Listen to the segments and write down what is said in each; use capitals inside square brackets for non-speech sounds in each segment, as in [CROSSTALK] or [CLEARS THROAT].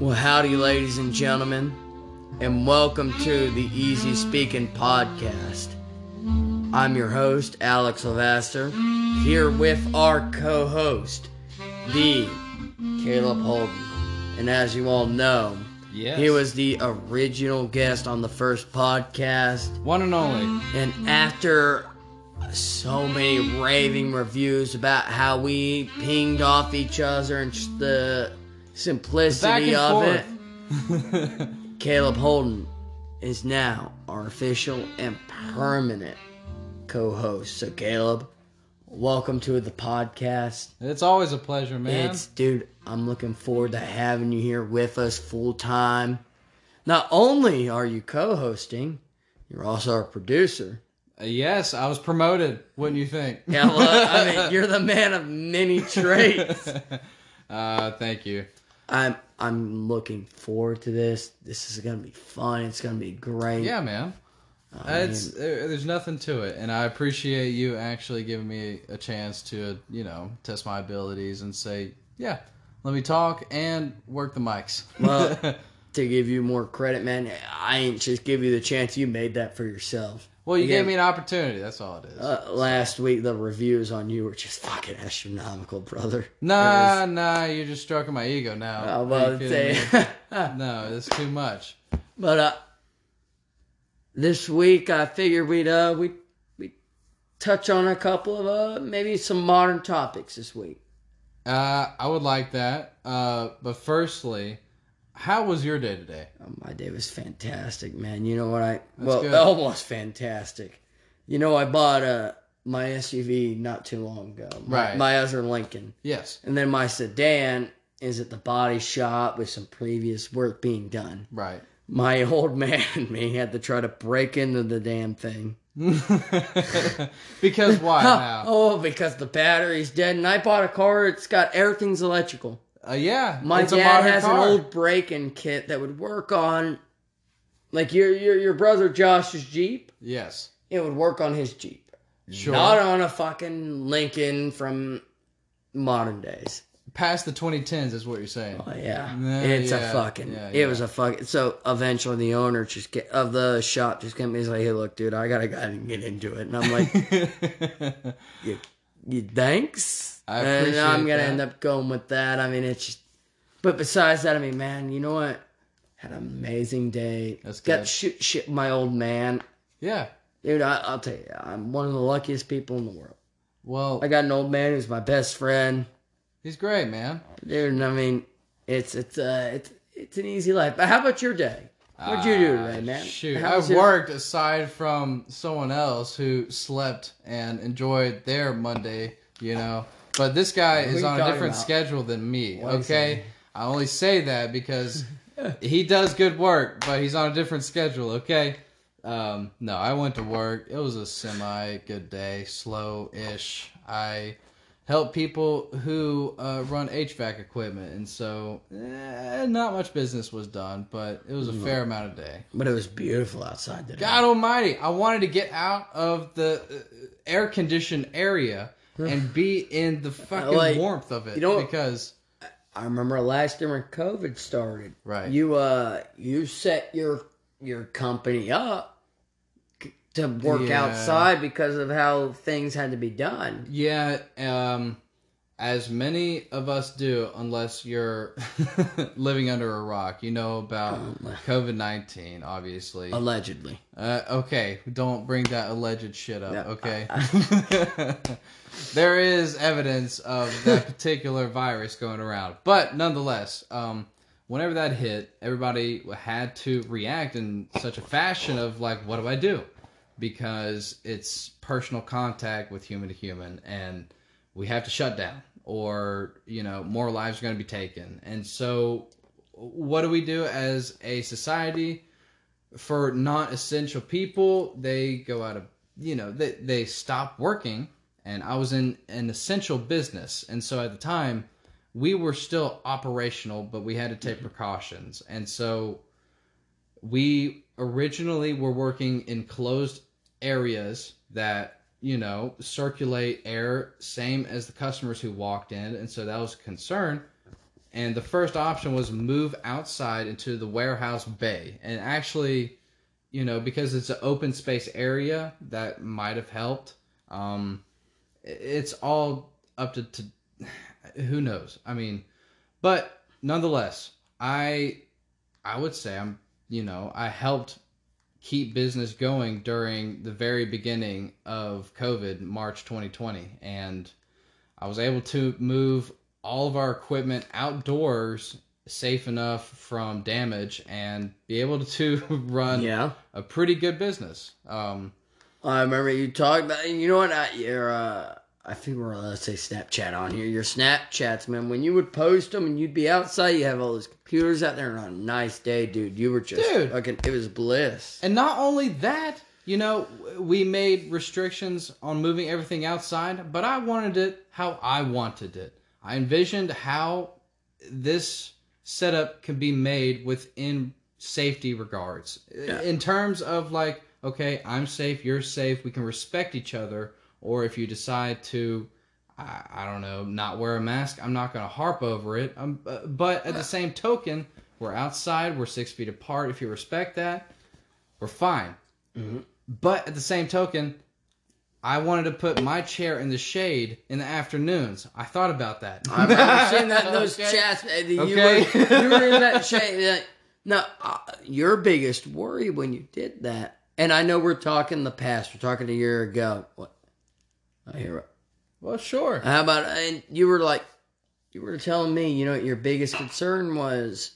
Well, howdy, ladies and gentlemen, and welcome to the Easy Speaking Podcast. I'm your host, Alex Levaster, here with our co host, the Caleb Holden. And as you all know, Yes. he was the original guest on the first podcast. one and only. And after so many raving reviews about how we pinged off each other and just the simplicity of it. [LAUGHS] [LAUGHS] Caleb Holden is now our official and permanent co host. So, Caleb, welcome to the podcast. it's always a pleasure, man. It's, dude, I'm looking forward to having you here with us full time. Not only are you co hosting, you're also our producer. Uh, yes, I was promoted. Wouldn't you think? [LAUGHS] Yeah, well, I mean, you're the man of many [LAUGHS] traits. uh, thank you. I'm I'm looking forward to this. This is gonna be fun. It's gonna be great. Yeah, man. Oh, it's there, there's nothing to it, and I appreciate you actually giving me a chance to, uh, you know, test my abilities and say, yeah, let me talk and work the mics. Well, [LAUGHS] to give you more credit, man, I ain't just give you the chance. You made that for yourself. Well, you Again, gave me an opportunity. That's all it is. Uh, last week, the reviews on you were just fucking astronomical, brother. nah, nah, you're just stroking my ego now. I Are about to say. no, it's too much. but uh, this week, I figured we'd uh we we touch on a couple of uh maybe some modern topics this week. Uh, I would like that. Uh, but firstly, how was your day today? Oh, my day was fantastic, man. You know what I well good. almost fantastic. You know I bought uh my SUV not too long ago. My, Right. My other Lincoln. Yes. And then my sedan is at the body shop with some previous work being done. Right. My [LAUGHS] old man and me had to try to break into the damn thing. [LAUGHS] because why [LAUGHS] now? Oh, because the battery's dead. And I bought a car. It's got everything's electrical. Uh, yeah, My it's dad modern has car. an old break-in kit that would work on, like your your your brother Josh's Jeep. Yes. It would work on his Jeep, Sure. not on a fucking Lincoln from modern days. Past the 2010s is what you're saying. Oh yeah, Yeah, it's a fucking. yeah, It was a fucking. So eventually, the owner just get of the shop just came. He's like, "Hey, look, dude, I gotta gotta get into it," and I'm like, [LAUGHS] "You, you thanks." I and appreciate I'm gonna that. end up going with that. I mean, it's just. But besides that, I mean, man, you know what? Had an amazing day. That's Got good. shoot shit my old man, yeah. dude. I, I'll tell you, I'm one of the luckiest people in the world. Well, I got an old man who's my best friend. he's great, man. Dude, I mean, it's it's uh it's it's an easy life. But how about your day? What'd you do today, Ah, man? Shoot, How I've your- worked aside from someone else who slept and enjoyed their Monday, you know. But this guy What is are you on a talking different about? schedule than me. What is okay, I only say that because [LAUGHS] he does good work, but he's on a different schedule. Okay. Um, no, I went to work. It was a semi good day, slow ish. I help people who uh, run HVAC equipment, and so eh, not much business was done, but it was a fair amount of day. But it was beautiful outside today. God Almighty! I wanted to get out of the uh, air conditioned area and be in the fucking Like, warmth of it. you know- because I remember last year when COVID started. Right. You uh you set your your company up to work Yeah. outside because of how things had to be done. yeah, um, as many of us do, unless you're [LAUGHS] living under a rock, you know about COVID nineteen, obviously. Allegedly. Uh, okay, don't bring that alleged shit up. No, okay, [LAUGHS] there is evidence of that [LAUGHS] particular virus going around, but nonetheless, um, whenever that hit, everybody had to react in such a fashion of like, what do I do? Because it's personal contact with human to human, and we have to shut down, or you know, more lives are going to be taken, and so. What do we do as a society? for non-essential people they go out of you know they, they stop working and i was in an essential business and so at the time we were still operational but we had to take mm-hmm. precautions and so we originally were working in closed areas that you know, circulate air same as the customers who walked in, and so that was a concern. And the first option was move outside into the warehouse bay, and actually, you know, because it's an open space area, that might have helped. Um, it's all up to, to [SIGHS] who knows. I mean, but nonetheless, I I would say I'm you know I helped keep business going during the very beginning of COVID, March 2020, and I was able to move all of our equipment outdoors safe enough from damage and be able to [LAUGHS] run Yeah. a pretty good business. Um, I remember you talked about. You know what? Your uh, I think we're allowed to say Snapchat on here. Your Snapchats, man. When you would post them and you'd be outside, you have all those computers out there, and on a nice day, dude, you were just Dude. fucking. It was bliss. And not only that, you know, we made restrictions on moving everything outside, but I wanted it how I wanted it. I envisioned how this setup can be made within safety regards. In terms of like, okay, I'm safe, you're safe, we can respect each other, or if you decide to I, I don't know, not wear a mask. I'm not going to harp over it. Um, uh, but at the same token, we're outside. We're six feet apart. If you respect that, we're fine. But at the same token, I wanted to put my chair in the shade in the afternoons. I thought about that. I remember [LAUGHS] seeing that in those Okay. chats. You, Okay. were, you were in that [LAUGHS] shade. Now, uh, your biggest worry when you did that, and I know we're talking the past. We're talking a year ago. What? I hear. it. Well, sure. How about and you were like, you were telling me, you know, what your biggest concern was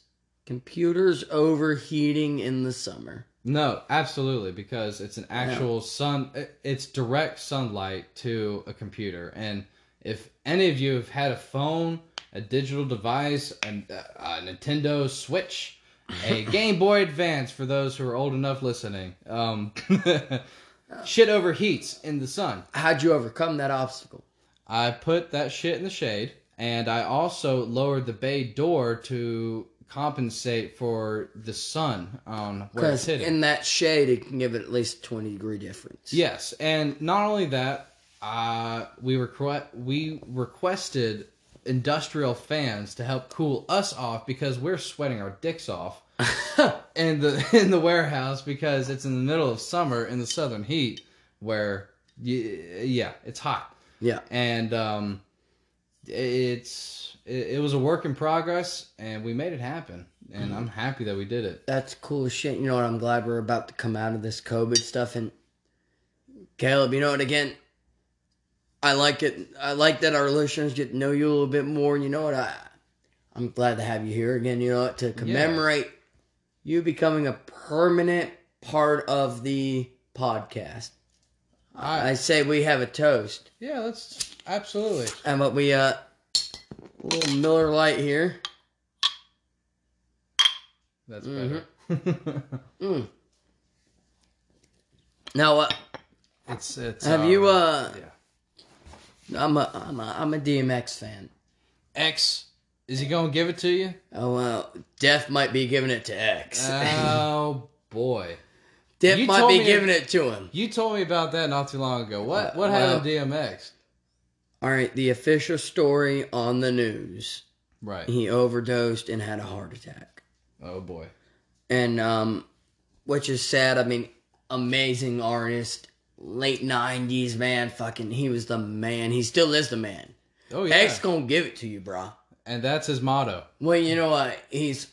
computers overheating in the summer. No, absolutely, because it's an actual sun. It's direct sunlight to a computer, and if any of you have had a phone, a digital device, and uh, a Nintendo Switch, a [LAUGHS] Game Boy Advance for those who are old enough listening, um, [LAUGHS] shit overheats in the sun. How'd you overcome that obstacle? I put that shit in the shade, and I also lowered the bay door to compensate for the sun on where it's Because hitting. in that shade, it can give it at least twenty degree difference. Yes, and not only that, uh, we requ- we requested industrial fans to help cool us off because we're sweating our dicks off [LAUGHS] in the [LAUGHS] in the warehouse because it's in the middle of summer in the southern heat where yeah, it's hot Yeah. and um, it's it, it was a work in progress and we made it happen and I'm happy that we did it. That's cool as shit. You know what? I'm glad we're about to come out of this COVID stuff. And Caleb, you know what? Again, I like it. I like that our listeners get to know you a little bit more. and You know what? I, I'm glad to have you here again. You know what? To commemorate you becoming a permanent part of the podcast. I, I say we have a toast. yeah, that's absolutely. And but we uh, a little Miller Lite here. That's Mm-hmm. better. [LAUGHS] Now, uh, it's it's. have you uh? yeah. I'm a I'm a I'm a DMX fan. X is he gonna give it to you? Oh well, Def might be giving it to X. Oh [LAUGHS] boy, Def you might told be me- giving it to him. you told me about that not too long ago. What what Uh, well- happened to DMX? All right, the official story on the news: Right. he overdosed and had a heart attack, Oh boy. and um, which is sad. I mean, amazing artist, late '90s man. Fucking, he was the man. He still is the man. Oh yeah. X gonna give it to you, bro. And that's his motto. Well, you know what? He's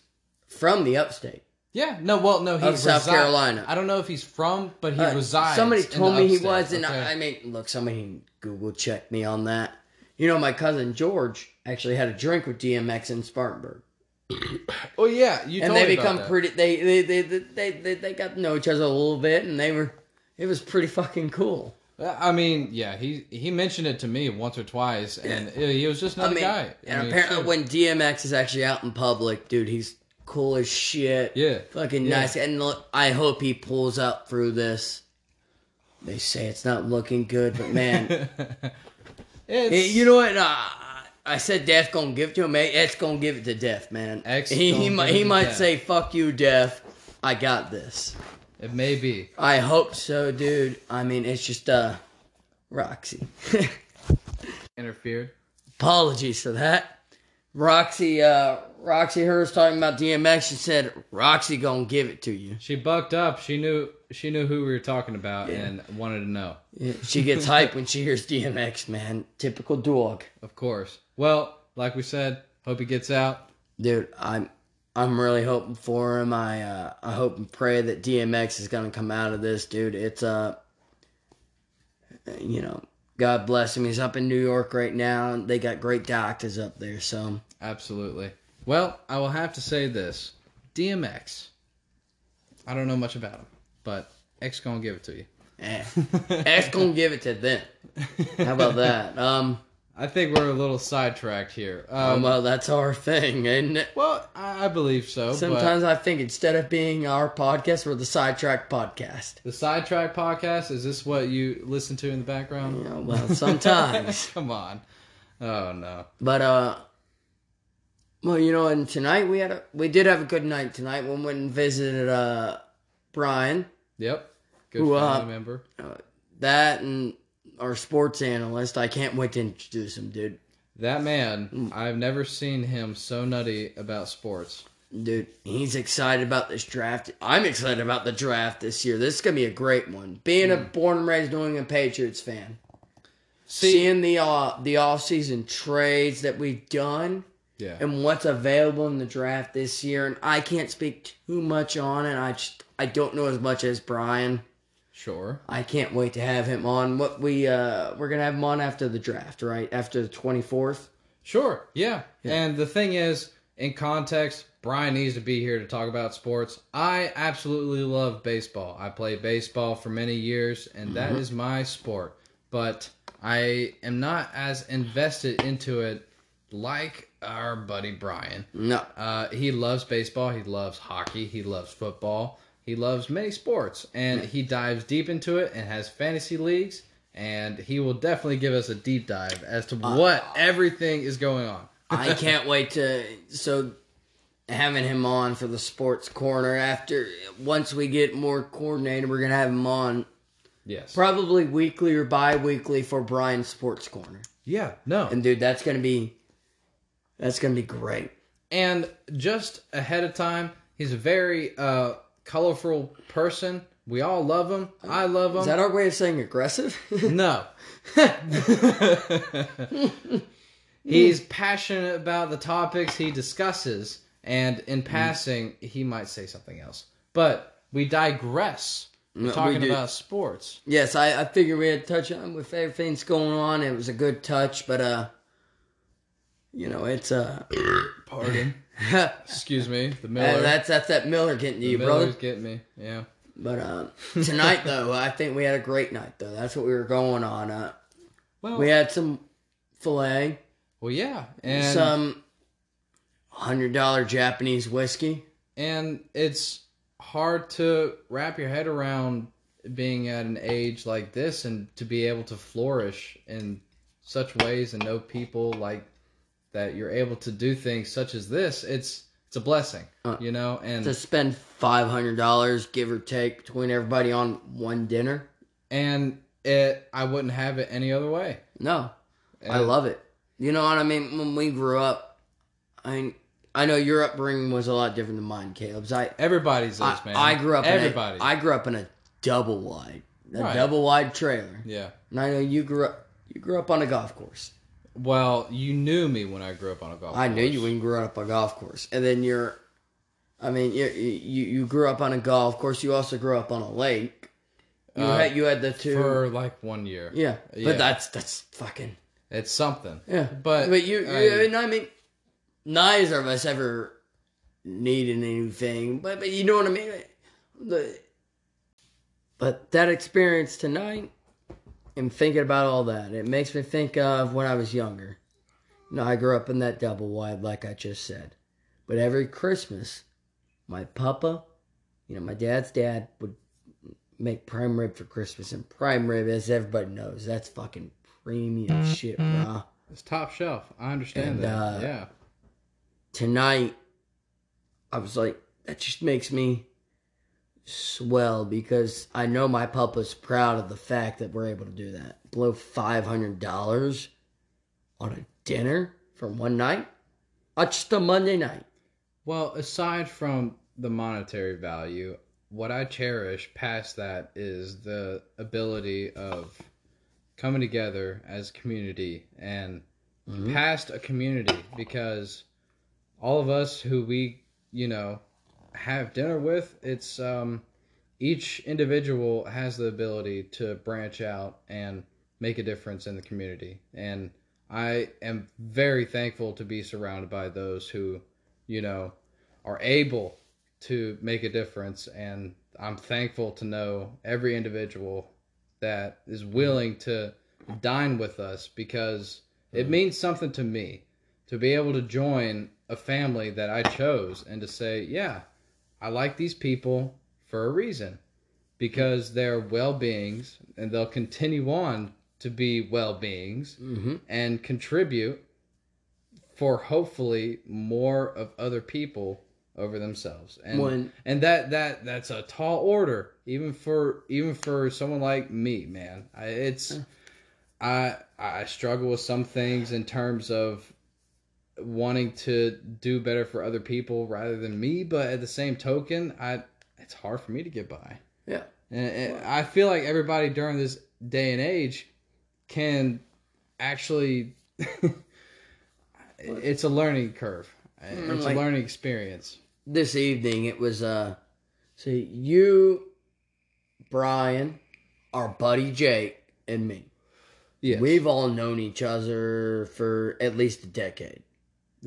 from the upstate. Yeah. No. Well, no. he's South resi- Carolina. I don't know if he's from, but he Uh, resides. Somebody told me he upstate, was, and okay? I, I mean, look, somebody Google checked me on that. You know, my cousin George actually had a drink with DMX in Spartanburg, oh yeah, you and they become that. pretty. They they, they they they they they got to know each other a little bit, and they were. It was pretty fucking cool. I mean, yeah, he he mentioned it to me once or twice, and he was just I another mean, guy. I and mean, apparently, when DMX is actually out in public, dude, he's cool as shit. Yeah. fucking Yeah. nice. And look, I hope he pulls up through this. They say it's not looking good, but man, [LAUGHS] it's, you know what? Uh, I said Def gonna give it to him. Hey, X gonna give it to Def, man. X he gonna he, might he might say fuck you, Def. I got this. It may be. I hope so, dude. I mean, it's just uh, Roxy. [LAUGHS] Interfered. Apologies for that. Roxy, uh, Roxy us talking about DMX. She said, "Roxy gonna give it to you." She bucked up. She knew she knew who we were talking about and wanted to know. Yeah, She gets hype when she hears DMX, man. Typical dog, Of course. Well, like we said, hope he gets out. dude. I'm, I'm really hoping for him. I, uh, I hope and pray that DMX is gonna come out of this, dude. It's uh, you know, God bless him. He's up in New York right now, and they got great doctors up there. So Absolutely. Well, I will have to say this. DMX. I don't know much about him, but X gonna give it to you. eh, X gonna give it to them. How about that? Um. I think we're a little sidetracked here. Um, Um, well, that's our thing, isn't it? well, I, I believe so. Sometimes I think instead of being our podcast, we're the sidetrack podcast. the sidetrack podcast is this what you listen to in the background? Know, well, sometimes, [LAUGHS] Come on. Oh no. but uh, well, you know, and tonight we had a we did have a good night tonight when we went and visited uh Brian, Yep. Good Who, uh, family member. that and our sports analyst. I can't wait to introduce him, dude. That Mm. man, I've never seen him so nutty about sports. Dude, he's excited about this draft. I'm excited about the draft this year. This is gonna be a great one. Being a born and raised New England Patriots fan, See, seeing the uh, the off season trades that we've done yeah. and what's available in the draft this year, and I can't speak too much on it. I just I don't know as much as Brian. Sure. I can't wait to have him on. What we uh we're gonna have him on after the draft, right? After the twenty fourth. Sure. Yeah. And the thing is, in context, Brian needs to be here to talk about sports. I absolutely love baseball. I played baseball for many years, and that is my sport. But I am not as invested into it like our buddy Brian. No, Uh, he loves baseball. He loves hockey. He loves football. He loves many sports, and he dives deep into it and has fantasy leagues. And he will definitely give us a deep dive as to what everything is going on. I [LAUGHS] can't wait to so having him on for the sports corner after once we get more coordinated we're gonna have him on Yes. probably weekly or bi-weekly for brian's sports corner Yeah. No. and dude that's gonna be that's gonna be great And just ahead of time, he's a very uh, colorful person. We all love him. I love him. is that our way of saying aggressive [LAUGHS] No. [LAUGHS] He's passionate about the topics he discusses, and in passing, he might say something else. But we digress. We're we talking do. about sports. yes I, I figured we had to touch on with everything's going on it was a good touch but uh you know it's uh Pardon. Excuse me. The Uh, Miller. that's that's that Miller getting to the you, Miller's brother. getting me. Yeah. But um, [LAUGHS] tonight, though, I think we had a great night. Though that's what we were going on. Uh, Well, we had some filet, well, yeah, and some hundred dollar Japanese whiskey. and it's hard to wrap your head around being at an age like this and to be able to flourish in such ways and know people like that you're able to do things such as this it's it's a blessing Uh, you know and To spend five hundred dollars, give or take, between everybody on one dinner. and it i wouldn't have it any other way No, I love it. You know what I mean? When we grew up, I mean, I know your upbringing was a lot different than mine, Caleb's. I everybody's is I, man I grew up. everybody In a, I grew up in a double wide, a Right. double wide trailer. yeah And I know you grew up. You grew up on a golf course. Well you knew me when i grew up on a golf I knew you when you grew up on a golf course, and then you're. I mean, you you you grew up on a golf course. You also grew up on a lake. You Uh, had you had the two. for like one year yeah, yeah. but that's that's fucking it's something yeah. But, but you, you I- mean, I mean, neither of us ever needed anything. But but you know what I mean. The, but that experience tonight, and thinking about all that, it makes me think of when I was younger. You know, I grew up in that double wide, like I just said. But every Christmas, my papa, you know, my dad's dad would make prime rib for Christmas, and prime rib, as everybody knows, that's fucking premium shit, bro. it's top shelf i understand And, that uh, yeah tonight I was like, that just makes me swell because I know my papa's proud of the fact that we're able to do that. Blow five hundred dollars on a dinner for one night, on just a Monday night. Well, aside from the monetary value, what I cherish past that is the ability of coming together as a community and mm-hmm. past a community because all of us who we, you know, have dinner with, it's um each individual has the ability to branch out and make a difference in the community. And I am very thankful to be surrounded by those who, you know, are able to make a difference and I'm thankful to know every individual that is willing to dine with us because it means something to me to be able to join a family that I chose and to say, yeah, I like these people for a reason. Because they're well beings and they'll continue on to be well beings Mm-hmm. and contribute for hopefully more of other people over themselves. And When- and that that that's a tall order even for even for someone like me man. I, it's i i struggle with some things in terms of wanting to do better for other people rather than me but at the same token i it's hard for me to get by Yeah. and, and I feel like everybody during this day and age can actually. [LAUGHS] it's a learning curve. It's like- a learning experience. This evening it was uh see you, Brian, our buddy Jake, and me. Yeah. We've all known each other for at least a decade.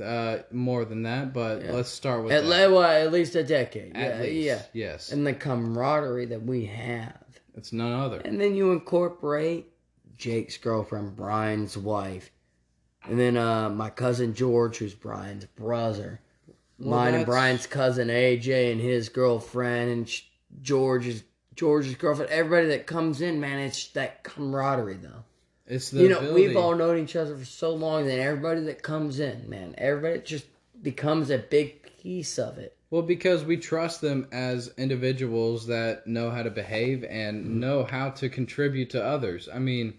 Uh, more than that, but Yeah. let's start with At, that. le- well, at least a decade. At yeah, least, yeah. Yes. And the camaraderie that we have. it's none other. And then you incorporate Jake's girlfriend, Brian's wife. And then uh, my cousin George, who's Brian's brother. Well, Mine and Brian's cousin AJ and his girlfriend and George's George's girlfriend. Everybody that comes in, man, it's that camaraderie though. It's the you know, ability. we've all known each other for so long that everybody that comes in, man, everybody just becomes a big piece of it. Well, because we trust them as individuals that know how to behave and know how to contribute to others. I mean,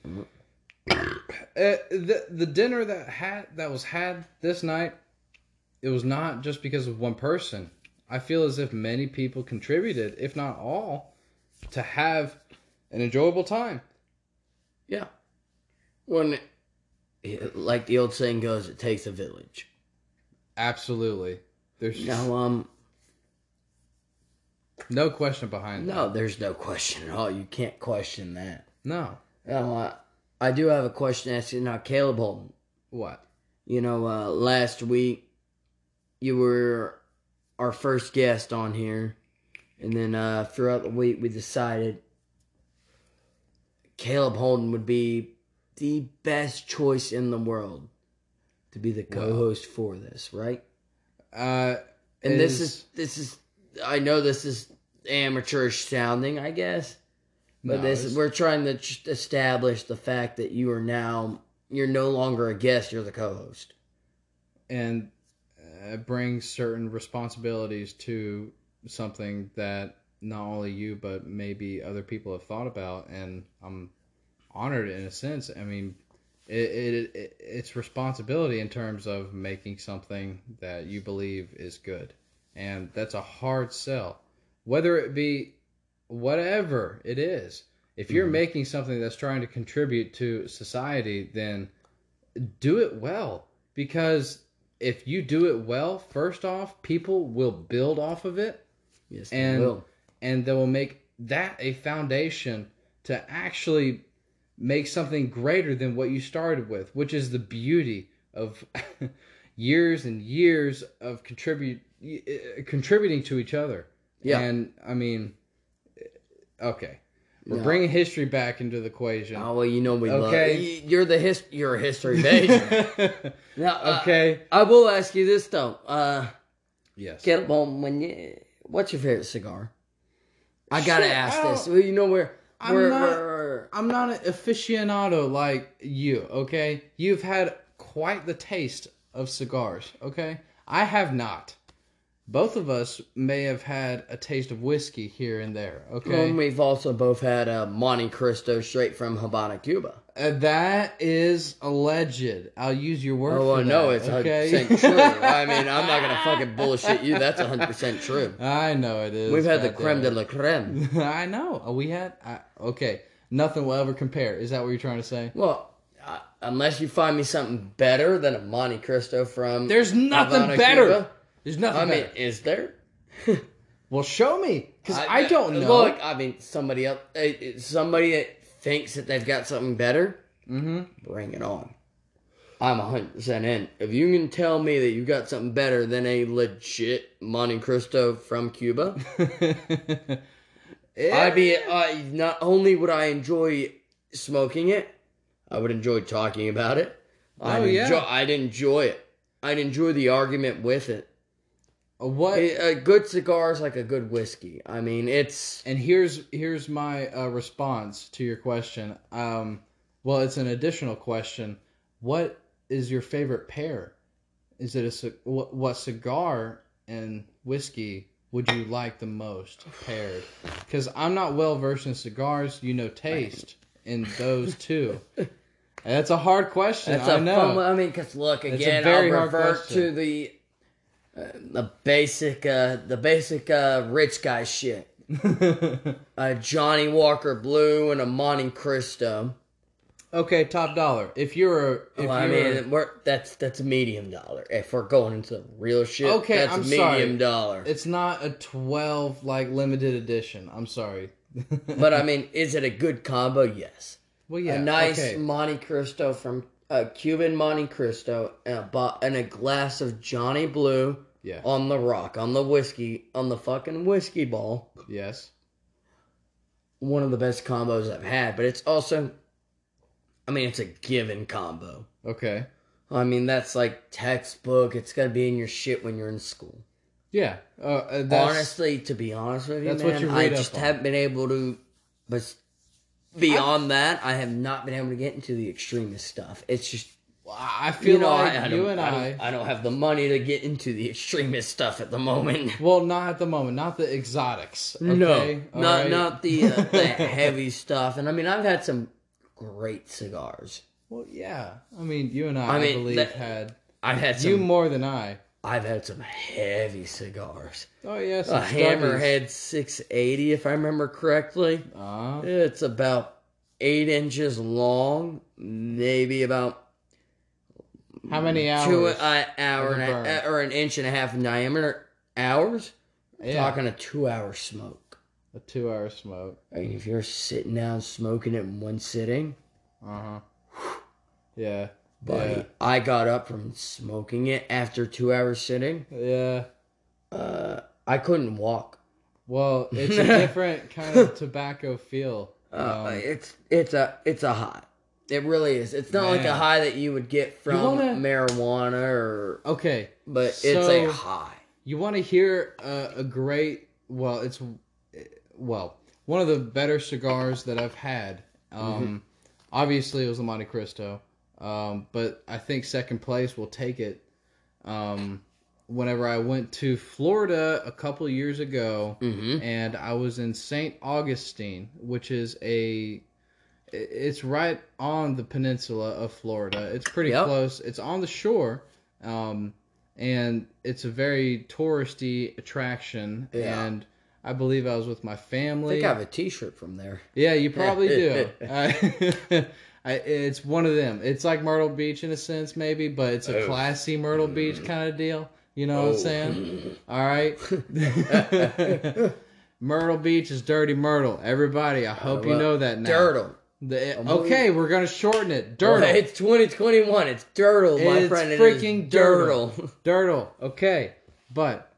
uh, [CLEARS THROAT] the the dinner that had that was had this night, it was not just because of one person. I feel as if many people contributed, if not all, to have an enjoyable time. Yeah. When, like the old saying goes, it takes a village. Absolutely, there's no um, no question behind that. no, there's no question at all. You can't question that. No, Now, uh, I do have a question to ask you now, Caleb Holden. what? You know, uh, last week you were our first guest on here, and then uh, throughout the week we decided Caleb Holden would be the best choice in the world to be the co-host for this, right? Uh, And this is this is I know this is amateurish sounding, I guess, but No, this it's- we're trying to establish the fact that you are now you're no longer a guest, you're the co-host. and uh, brings certain responsibilities to something that not only you but maybe other people have thought about and i'm honored in a sense. I mean it, it, it it's responsibility in terms of making something that you believe is good. And that's a hard sell. Whether it be whatever it is if you're mm-hmm. making something that's trying to contribute to society then do it well. Because if you do it well first off people will build off of it. Yes, they and will. and they will make that a foundation to actually make something greater than what you started with which is the beauty of [LAUGHS] years and years of contribute uh, contributing to each other Yeah. and i mean okay we're No. bringing history back into the equation Oh well, you know we Okay. love. You're the his. You're a history [LAUGHS] major. now, uh, okay I will ask you this though. Uh, yes Holden, when you, what's your favorite cigar? I gotta Shit, ask I this. Well, you know where. I'm where, not- where- I'm not an aficionado like you, okay? You've had quite the taste of cigars, okay? I have not. Both of us may have had a taste of whiskey here and there. Okay, And we've also both had a Monte Cristo straight from Havana, Cuba. Uh, that is alleged. I'll use your word. Oh, for well, that, no, it's okay? 100% true. I mean, I'm not going to fucking bullshit you. That's 100% true. [LAUGHS] I know it is. We've had the creme de la creme. [LAUGHS] I know. Uh, We had. I, okay, nothing will ever compare. Is that what you're trying to say? Well, uh, unless you find me something better than a Monte Cristo from There's nothing Havana, better. Cuba, There's nothing I mean, is there? [LAUGHS] Well, show me, because I, don't know. Look, I mean, somebody else, uh, somebody that thinks that they've got something better, mm-hmm. bring it on. I'm 100% in. If you can tell me that you got something better than a legit Monte Cristo from Cuba, [LAUGHS] I'd be. Uh, not only would I enjoy smoking it, I would enjoy talking about it. I'd Oh, yeah. enjoy, I'd enjoy it. I'd enjoy the argument with it. What? A, a good cigar is like a good whiskey. I mean, it's and here's here's my uh, response to your question. Um, well, it's an additional question. What is your favorite pair? Is it a what, what cigar and whiskey would you like the most paired? Because I'm not well versed in cigars. You know taste in those [LAUGHS] two. That's a hard question. that's I know. fun. I mean, because look again, I'll revert to the the basic uh, the basic uh, rich guy shit. [LAUGHS] A Johnnie Walker Blue and a Monte Cristo. okay, top dollar. If you're a, if Well, I you're mean, we're, that's that's a medium dollar. If we're going into real shit, Okay, that's I'm a medium sorry. dollar. it's not a 12 like limited edition. I'm sorry. But I [LAUGHS] mean, is it a good combo? Yes. well, yeah, a nice okay. Monte Cristo from a Cuban Monte Cristo and a, bo- and a glass of Johnny Blue Yeah. on the rock, on the whiskey, on the fucking whiskey ball. Yes. One of the best combos I've had, but it's also, I mean, it's a given combo. Okay. I mean, that's like textbook. It's got to be in your shit when you're in school. Yeah. Uh, uh, that's, Honestly, to be honest with you, that's man, what you I read up just on. haven't been able to. But beyond that, I have not been able to get into the extremist stuff. It's just I feel you know, like I, I you and I, I, don't, I don't have the money to get into the extremist stuff at the moment. [LAUGHS] Well, not at the moment. Not the exotics. Okay? No, All not right? not the uh, [LAUGHS] the heavy stuff. And I mean, I've had some great cigars. Well, yeah. I mean, you and I, I I, mean, believe, that- had I've had some. you more than I. I've had some heavy cigars. Oh yes. A Hammerhead 680, if I remember correctly. Uh, It's about eight inches long, maybe about how many hours? two uh, hour and a, or an inch and a half in diameter. Hours. yeah. Talking a two-hour smoke. a two-hour smoke. I mean, if you're sitting down smoking it in one sitting, Uh huh. Yeah. Buddy, Yeah. I got up from smoking it after two hours sitting. Yeah. Uh, I couldn't walk. Well, it's a [LAUGHS] different kind of tobacco feel. Uh, Um, it's it's a it's a high. It really is. It's not like a high that you would get from wanna- marijuana or, okay. but it's a high. You want to hear a, a great? Well, it's well one of the better cigars that I've had. Um, Obviously, it was the Monte Cristo, um, but I think second place will take it. Um, whenever I went to Florida a couple years ago, Mm-hmm. and I was in St. Augustine, which is a it's right on the peninsula of Florida. It's pretty Yep. close. It's on the shore. Um, and it's a very touristy attraction Yeah. and I believe I was with my family. I think I have a T-shirt from there. Yeah, you probably do. [LAUGHS] I, [LAUGHS] I, it's one of them. It's like Myrtle Beach in a sense, maybe, but it's a Oh. classy Myrtle mm. Beach kind of deal. You know what I'm Oh. saying? [LAUGHS] All right. [LAUGHS] Myrtle Beach is Dirty Myrtle. Everybody, I hope you know that now. Dirtle. The- okay, we're gonna shorten it. Well, it's 2021. It's Dirtle, my It's friend. It freaking is Dirtle. [LAUGHS] Dirtle. Okay, but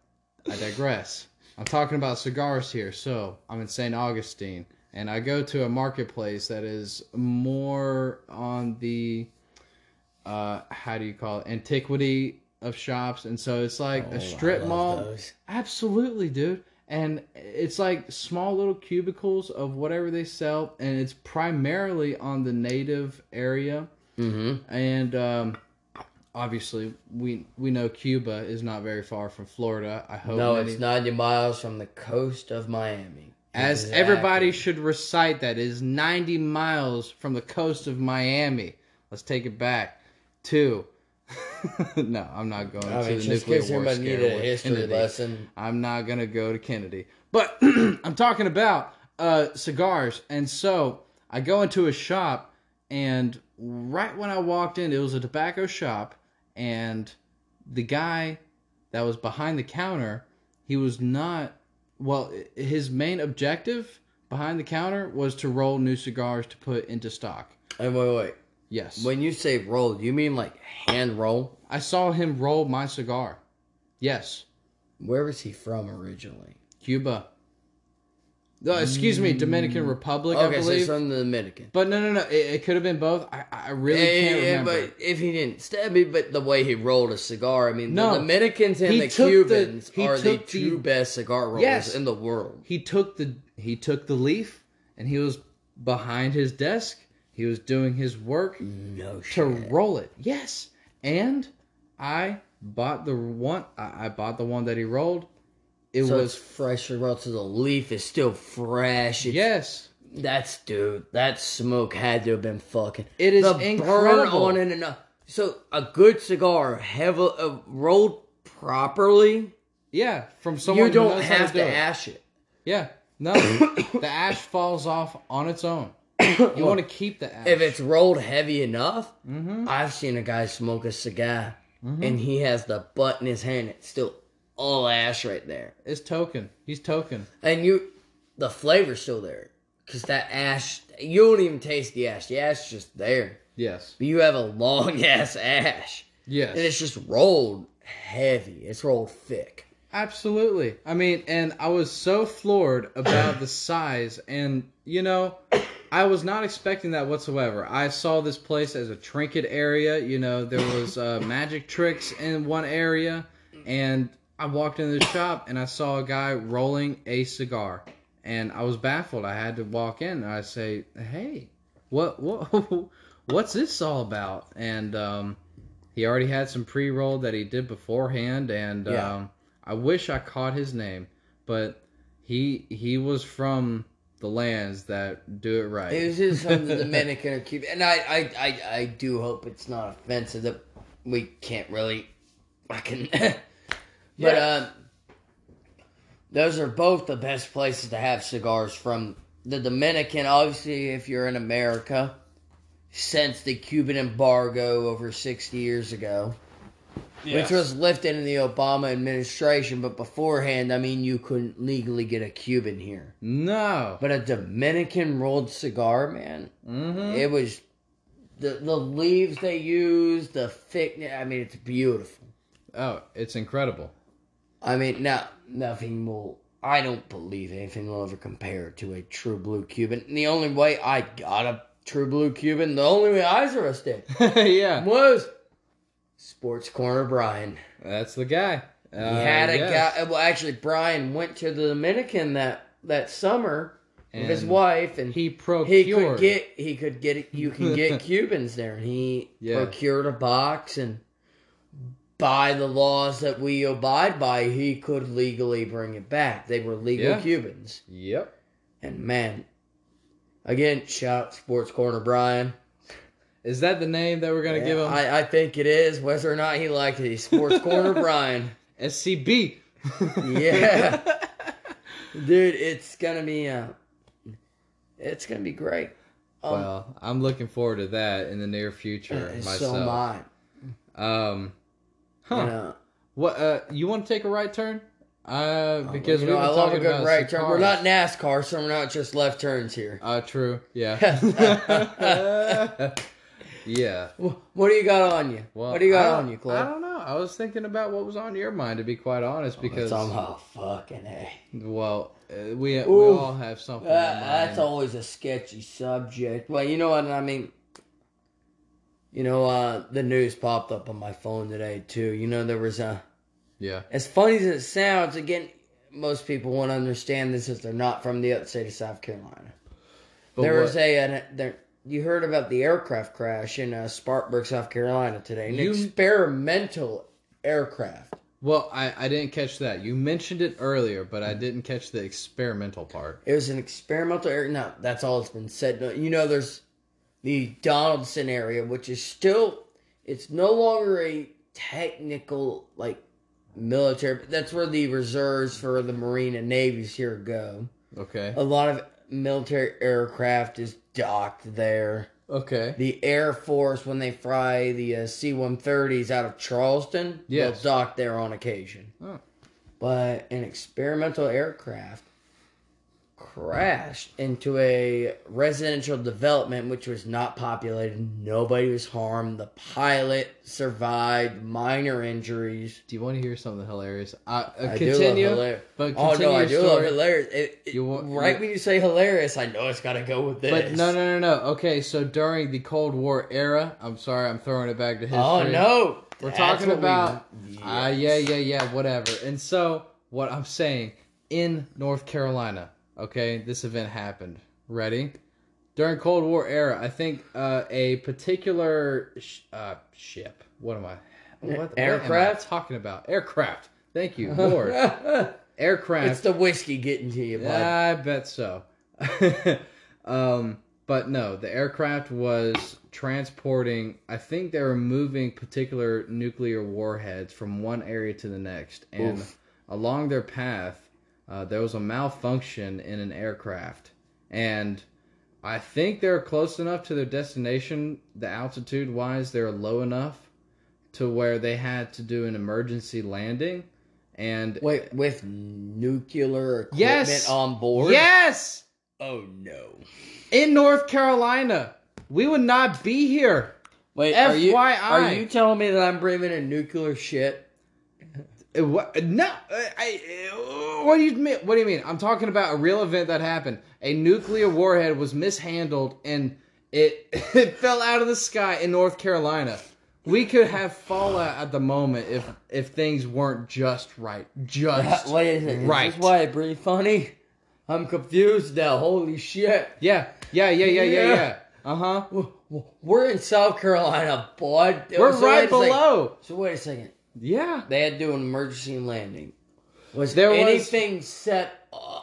I digress. I'm talking about cigars here. So I'm in St. Augustine, and I go to a marketplace that is more on the uh, how do you call it antiquity of shops, and so it's like Oh, a strip mall. those. Absolutely, dude. And it's like small little cubicles of whatever they sell, and it's primarily on the native area Mm-hmm. and um, obviously we we know Cuba is not very far from Florida. I hope No, many- it's 90 miles from the coast of Miami. As Exactly. everybody should recite that, it is 90 miles from the coast of Miami. Let's take it back to. [LAUGHS] no, I'm not going I to mean, the just nuclear war scare a history Kennedy. lesson. I'm not gonna go to Kennedy, but [CLEARS THROAT] I'm talking about uh, cigars. And so I go into a shop, and right when I walked in, it was a tobacco shop, and the guy that was behind the counter, he was not. Well, his main objective behind the counter was to roll new cigars to put into stock. And wait, wait. Yes, When you say roll, do you mean like hand roll? I saw him roll my cigar. Yes, Where was he from originally? Cuba. No, excuse me, Dominican mm. Republic, I okay, so believe. he's from the Dominican. But no, no, no. It, it could have been both. I, I really Yeah, can't yeah, remember. but if he didn't stab me, but the way he rolled a cigar, I mean, No. the Dominicans and He the took the- Cubans are the took the- two best cigar rollers Yes. in the world. he took the he took the leaf and he was behind his desk. He was doing his work No to roll it. Yes, and I bought the one. I, I bought the one that he rolled. It so was freshly rolled, so the leaf is still fresh. It's, yes. That's dude. That smoke had to have been fucking. It is the incredible. on it enough. So a good cigar, heavy uh, rolled properly, Yeah, from someone you don't have to, do ash it. Yeah, no, [COUGHS] the ash falls off on its own. [COUGHS] You want to keep the ash. If it's rolled heavy enough, mm-hmm. I've seen a guy smoke a cigar mm-hmm. and he has the butt in his hand. It's still all ash right there, it's token. He's token. and you, the flavor's still there because that ash. You don't even taste the ash. The ash is just there, Yes. but you have a long [LAUGHS] ass ash, Yes. and it's just rolled heavy. It's rolled thick. Absolutely. I mean, and I was so floored about the size, and you know, I was not expecting that whatsoever. I saw this place as a trinket area. You know, there was uh, magic tricks in one area, and I walked into the shop and I saw a guy rolling a cigar, and I was baffled. I had to walk in and I say, "Hey, what what [LAUGHS] what's this all about?" And um, he already had some pre-roll that he did beforehand, and Yeah. um, I wish I caught his name, but he he was from the lands that do it right. It was just from the [LAUGHS] Dominican or Cuba, and I, I, I, I do hope it's not offensive that we can't really fucking. but [LAUGHS] Yeah. um, those are both the best places to have cigars from. The Dominican, obviously, if you're in America, since the Cuban embargo over sixty years ago, which was lifted in the Obama administration, but beforehand, I mean, you couldn't legally get a Cuban here. no. But a Dominican rolled cigar, man, hmm it was the the leaves they use, the thickness. I mean, it's beautiful. Oh, it's incredible. I mean, now nothing will. I don't believe anything will ever compare to a true blue Cuban. And the only way I got a true blue Cuban, the only way I saw a [LAUGHS] yeah, was Sports Corner Brian. that's the guy. Uh, He had a yes. guy. Well, actually, Brian went to the Dominican that that summer with his wife, and He procured. he could get he could get you can get [LAUGHS] Cubans there. And he Yeah. procured a box and by the laws that we abide by, he could legally bring it back. They were legal Yeah. Cubans. Yep. And man, again, shout out Sports Corner Brian. Is that the name that we're gonna give him? I, I think it is, whether or not he liked it. He's Sports Corner [LAUGHS] Brian. SCB. [LAUGHS] Yeah. Dude, it's gonna be uh it's gonna be great. Um, well, I'm looking forward to that in the near future myself. so am I. Um, huh? Know, What? Uh, you want to take a right turn? Uh, because you we know, I love a good right turn. We're not. NASCAR, so we're not just left turns here. Uh, true. Yeah. [LAUGHS] [LAUGHS] yeah. What do you got on you? Well, what do you got on you, I don't know. I was thinking about what was on your mind, to be quite honest, because Somehow, fucking a. well, uh, we we all have something. Uh, that's always a sketchy subject. Well, you know what I mean. You know, uh, the news popped up on my phone today too. You know, there was a. Yeah. As funny as it sounds, again, most people won't understand this if they're not from the other state of South Carolina. But there what- was a, an, there you heard about the aircraft crash in uh, Spartanburg, South Carolina today? An You- experimental aircraft. Well, I, I didn't catch that. You mentioned it earlier, but I didn't catch the experimental part. It was an experimental air. No, that's all it's been said. You know, there's the Donaldson area, which is still, it's no longer a technical like military. But that's where the reserves for the Marine and Navies here go. Okay. A lot of military aircraft is docked there. Okay. The Air Force, when they fly the uh, C 130s out of Charleston, Yes. they'll dock there on occasion. Oh. But an experimental aircraft crashed into a residential development which was not populated. Nobody was harmed. The pilot survived minor injuries. Do you want to hear something hilarious? Uh, uh, I continue. But Oh no, I do love hilarious. It, it- You want- right you- when you say hilarious, I know it's got to go with this. But no, no, no, no. Okay, so during the Cold War era, I'm sorry, I'm throwing it back to history. Oh no, We're That's talking what we- about Yes. ah yeah yeah yeah whatever. And so what I'm saying in North Carolina, okay, this event happened. Ready? During Cold War era, I think uh, a particular sh- uh, ship. What am I? What, what am I Aircraft? talking about aircraft. Thank you, [LAUGHS] Lord. Aircraft. It's the whiskey getting to you, bud. I bet so. [LAUGHS] um, but no, the aircraft was transporting. I think they were moving particular nuclear warheads from one area to the next, and Oof. along their path, uh, there was a malfunction in an aircraft, and I think they're close enough to their destination, the altitude wise, they're low enough to where they had to do an emergency landing. And Wait, with nuclear equipment Yes! on board? yes, Oh no. in North Carolina. We would not be here. Wait, are you, FYI. are you telling me that I'm bringing a nuclear shit? What? No. uh, I, uh, what do you mean? What do you mean? I'm talking about a real event that happened. A nuclear warhead was mishandled and it [LAUGHS] it fell out of the sky in North Carolina. We could have fallout at the moment if if things weren't just right. Just [LAUGHS] Wait a second. right. Is this why I breathe funny? I'm confused now. Holy shit. Yeah. Yeah. Yeah. Yeah. Yeah. Yeah. Yeah. Uh huh. We're in South Carolina, bud. We're So right below. So wait a second. Yeah. They had to do an emergency landing. Was There was- anything set uh,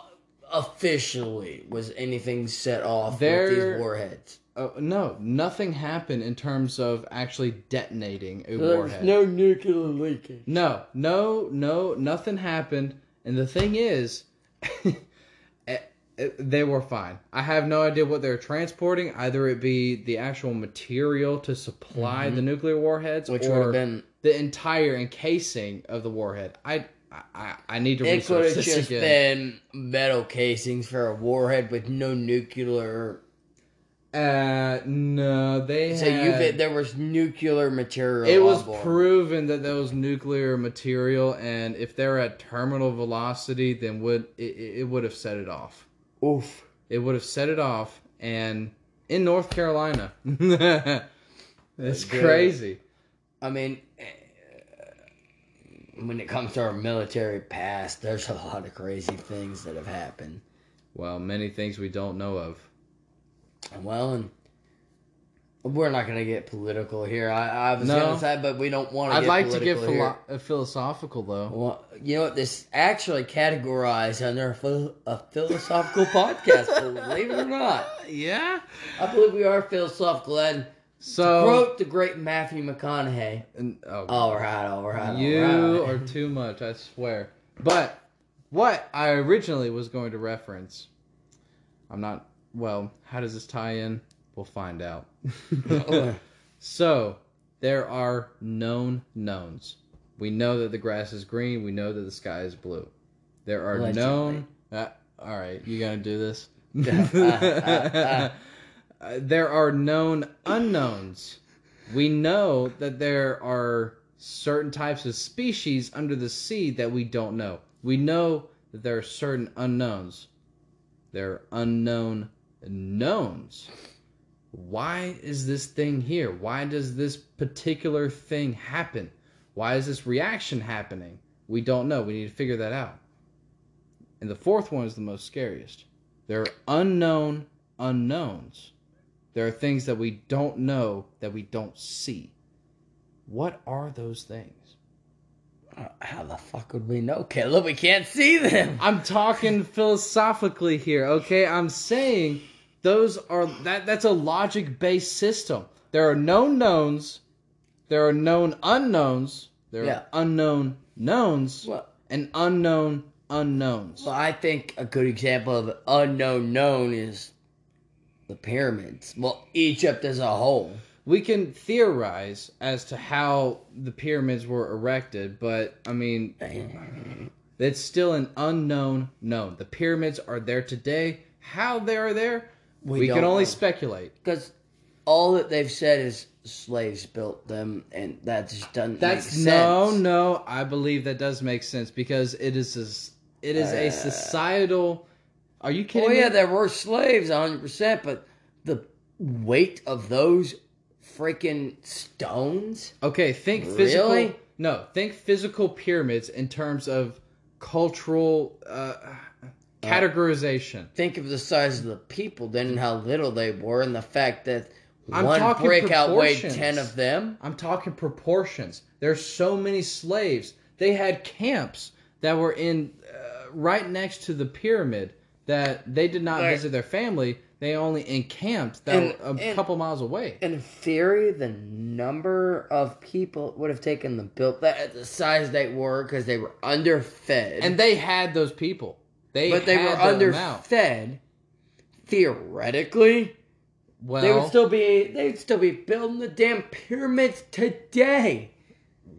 officially? Was anything set off with There- these warheads? Uh, no, nothing happened in terms of actually detonating a So there was warhead. no nuclear leakage. No, no, no, nothing happened. And the thing is, [LAUGHS] eh, eh, they were fine. I have no idea what they're transporting. Either it be the actual material to supply the nuclear warheads, Mm-hmm. Which would have been the entire encasing of the warhead. I, I, I need to It could have just again. been metal casings for a warhead with no nuclear. Uh, no, they So had. you bet there was nuclear material. It was board. proven that there was nuclear material, and if they're at terminal velocity, then would it, it it would have set it off. Oof. It would have set it off, and in North Carolina, [LAUGHS] it's crazy. I mean, eh, when it comes to our military past, there's a lot of crazy things that have happened. Well, many things we don't know of. Well, and we're not going to get political here. I, I was No. going to say, but we don't want to. I'd get like to get philo- uh, philosophical though. Well, you know what? This actually categorized under a, phil- a philosophical podcast. Believe it or not, [LAUGHS] Yeah. I believe we are philosophical. And So, quote the great Matthew McConaughey. and- oh, All right, all right, You all right. are [LAUGHS] too much, I swear. But what I originally was going to reference, I'm not. Well, how does this tie in? We'll find out. [LAUGHS] so, there are known knowns. We know that the grass is green. We know that the sky is blue. There are Allegedly. known. Uh, all right, you gonna do this? uh, Uh, [LAUGHS] there are known unknowns. We know that there are certain types of species under the sea that we don't know. We know that there are certain unknowns. There are unknown knowns. Why is this thing here? Why does this particular thing happen? Why is this reaction happening? We don't know. We need to figure that out. And the fourth one is the most scariest. There are unknown unknowns. There are things that we don't know that we don't see. What are those things? Uh, How the fuck would we know, Caleb? We can't see them. [LAUGHS] I'm talking philosophically here, okay? I'm saying those are that that's a logic based system. There are known knowns, there are known unknowns, there Yeah. are unknown knowns, Well, and unknown unknowns. so I think a good example of unknown known is the pyramids. Well, Egypt as a whole. We can theorize as to how the pyramids were erected, but I mean, it's still an unknown known. The pyramids are there today. How they are there, We we, can only know. speculate. Because all that they've said is slaves built them, and that just doesn't That's no, no. I believe that does make sense because it is a, it is a Uh, societal. Are you kidding Oh me? yeah, there were slaves, hundred percent, but the weight of those freaking stones. okay, think physical. Really? No, think physical pyramids in terms of cultural uh, categorization. Think of the size of the people, then and how little they were, and the fact that I'm one brick outweighed ten of them. I'm talking proportions. There's so many slaves. They had camps that were in uh, right next to the pyramid that they did not Right. visit their family. They only encamped that And- a and- couple miles away. In theory, the number of people would have taken the built that at the size they were because they were underfed, And they had those people. They but they were had the amount. underfed. Theoretically, Well, they would still be they'd still be building the damn pyramids today.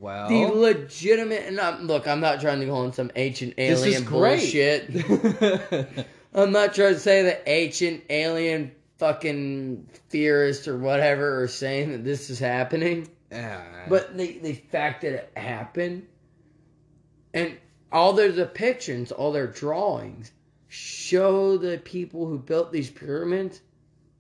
Well, The legitimate and I'm, look, I'm not trying to go on some ancient this is alien great. bullshit. [LAUGHS] I'm not trying to say that ancient alien fucking theorists or whatever are saying that this is happening. Ah, But the, the fact that it happened and all their depictions, all their drawings show the people who built these pyramids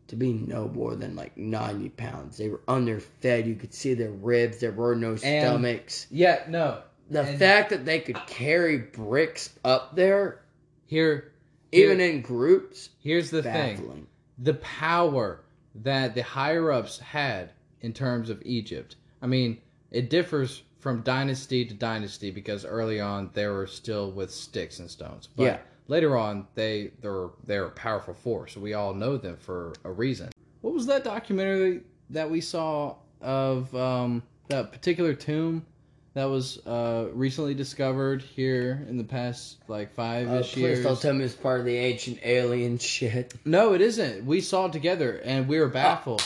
to be no more than like 90 pounds. They were underfed. You could see their ribs. There were no stomachs. yeah, no. The And- fact that they could carry bricks up there, Here, even in groups, here's the thing: the power that the higher ups had in terms of Egypt. I mean, it differs from dynasty to dynasty because early on they were still with sticks and stones. But Yeah. Later on they they're they're a powerful force. We all know them for a reason. What was that documentary that we saw of um, that particular tomb that was uh, recently discovered here in the past like five Uh, ish please years? don't tell me it's part of the ancient alien shit. No, it isn't. We saw it together and we were baffled.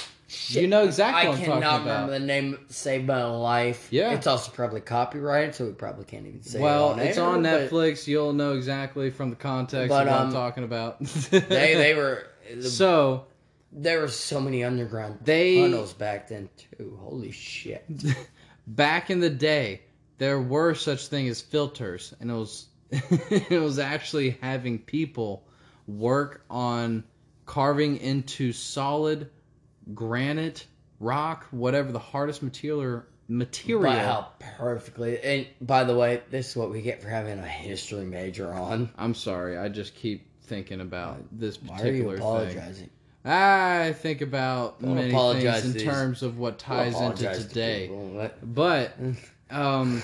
You know exactly I what I'm cannot talking remember about. the name. Saved my life. Yeah. it's also probably copyrighted, so we probably can't even say. well, it on it's air, on but Netflix. You'll know exactly from the context But, of what um, I'm talking about. [LAUGHS] They they were [LAUGHS] so there were so many underground They- tunnels back then too. Holy shit! [LAUGHS] back in the day, there were such thing as filters, and it was it was actually having people work on carving into solid granite, rock, whatever the hardest material material. By how perfectly. And by the way, this is what we get for having a history major on. I'm sorry, I just keep thinking about this Why are you particular thing. apologizing? I think about Don't many apologize things in to these- terms of what ties into Apologize to today. people. What? But [LAUGHS] um,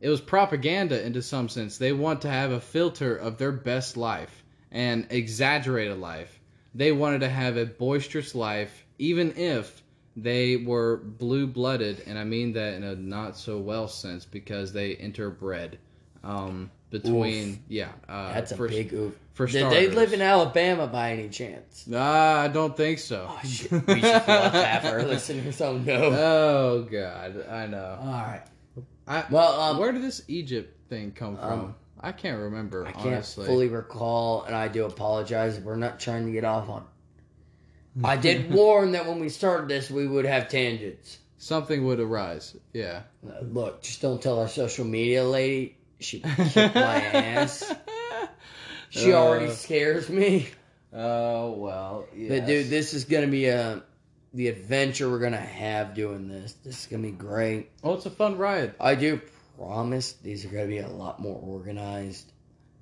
it was propaganda into some sense. They want to have a filter of their best life and exaggerated life. They wanted to have a boisterous life, even if they were blue blooded, and I mean that in a not so well sense because they interbred um, between yeah. Uh, That's a for, big oof. for Did starters. they live in Alabama by any chance? Ah, I don't think so. Oh [LAUGHS] shit! We should half our listeners don't know. Oh God, I know. All right. I, Well, um, where did this Egypt thing come from? Um, I can't remember. I can't honestly, fully recall, and I do apologize. We're not trying to get off on. [LAUGHS] I did warn that when we started this, we would have tangents. something would arise. Yeah. Uh, look, just don't tell our social media lady. She kicked my ass. [LAUGHS] She Uh, already scares me. Oh well. But dude, this is gonna be a the adventure we're gonna have doing this. This is gonna be great. oh, it's a fun ride. I do promise these are gonna be a lot more organized.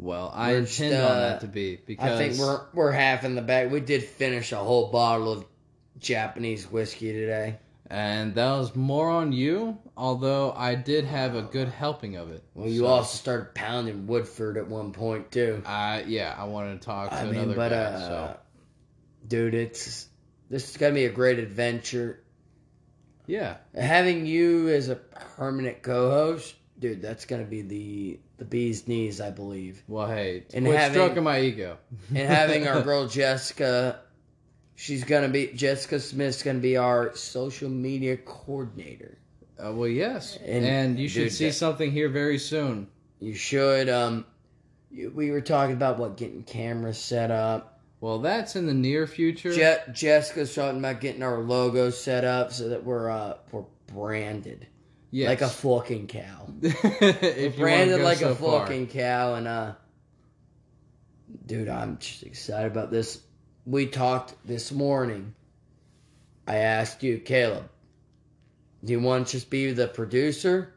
Well, I We're just, intend on uh, that to be because I think we're we're half in the bag. We did finish a whole bottle of Japanese whiskey today. And that was more on you, although I did have a good helping of it. Well, you So, also started pounding Woodford at one point too. Uh, yeah, I wanted to talk to I another mean, but guy. uh, so dude, it's this is gonna be a great adventure. yeah, Having you as a permanent co-host, dude, that's gonna be the the bee's knees, I believe. well, hey, And quit having- stroking my ego. [LAUGHS] And having our girl Jessica, she's gonna be Jessica Smith's gonna be our social media coordinator. Uh, well, yes, And- and, you should dude, see that- something here very soon. You should. Um, we were talking about what getting cameras set up. Well, that's in the near future. Je- Jessica's talking about getting our logo set up so that we're uh we're branded yes. like a fucking cow. [LAUGHS] if branded like so a far. fucking cow, and uh, dude, I'm just excited about this. We talked this morning. I asked you, Caleb, do you want to just be the producer,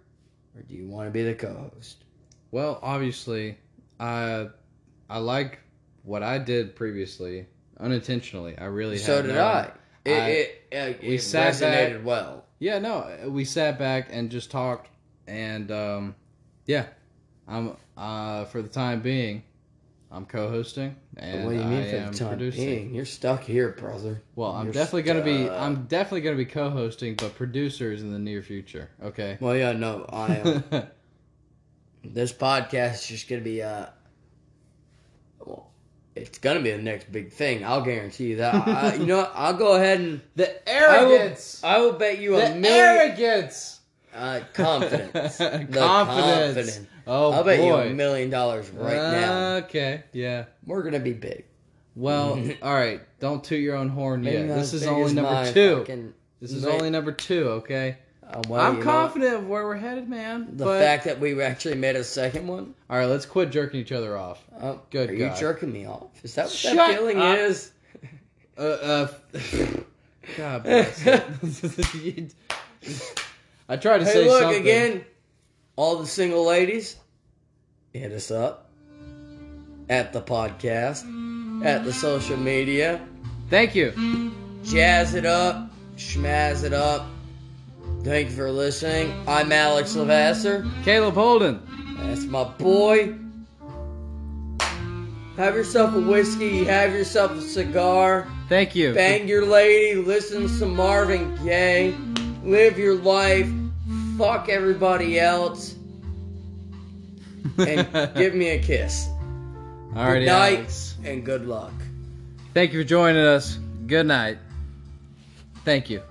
or do you want to be the co-host? Well, obviously, I I like what I did previously unintentionally. I really so did no- I. It, I- it, it, we it sat resonated back- well. Yeah, no, we sat back and just talked, and um, yeah, I'm uh, for the time being, I'm co-hosting, and what do you mean I for am the time producing. being? You're stuck here, brother. Well, I'm You're definitely gonna be stuck. I'm definitely gonna be co-hosting, but producers in the near future. Okay. Well, yeah, no, I am. [LAUGHS] this podcast is just gonna be uh it's gonna be the next big thing i'll guarantee you that I, you know what i'll go ahead and [LAUGHS] the I will, arrogance. I will bet you the a million arrogance. uh, confidence [LAUGHS] The confidence. Oh i'll bet you a million dollars right now Okay. Yeah. we're gonna be big Well, [LAUGHS] all right. Don't toot your own horn Maybe yet. This is only number two. This is only number two. Okay. Uh, well, I'm you know confident of where we're headed, man. the but fact that we actually made a second one all right, let's quit jerking each other off. oh, Good are you God. jerking me off is that what Shut that feeling up. is Uh, uh, [LAUGHS] God bless it. [LAUGHS] I tried to Hey, say look something. again. All the single ladies, hit us up at the podcast, at the social media. Thank you. Jazz it up, schmazz it up. Thank you for listening. I'm Alex Lavasser. Caleb Holden. That's my boy. Have yourself a whiskey. Have yourself a cigar. Thank you. Bang your lady. Listen to some Marvin Gaye. Live your life. Fuck everybody else. And [LAUGHS] give me a kiss. Alrighty, Good night Alex. and good luck. Thank you for joining us. Good night. Thank you.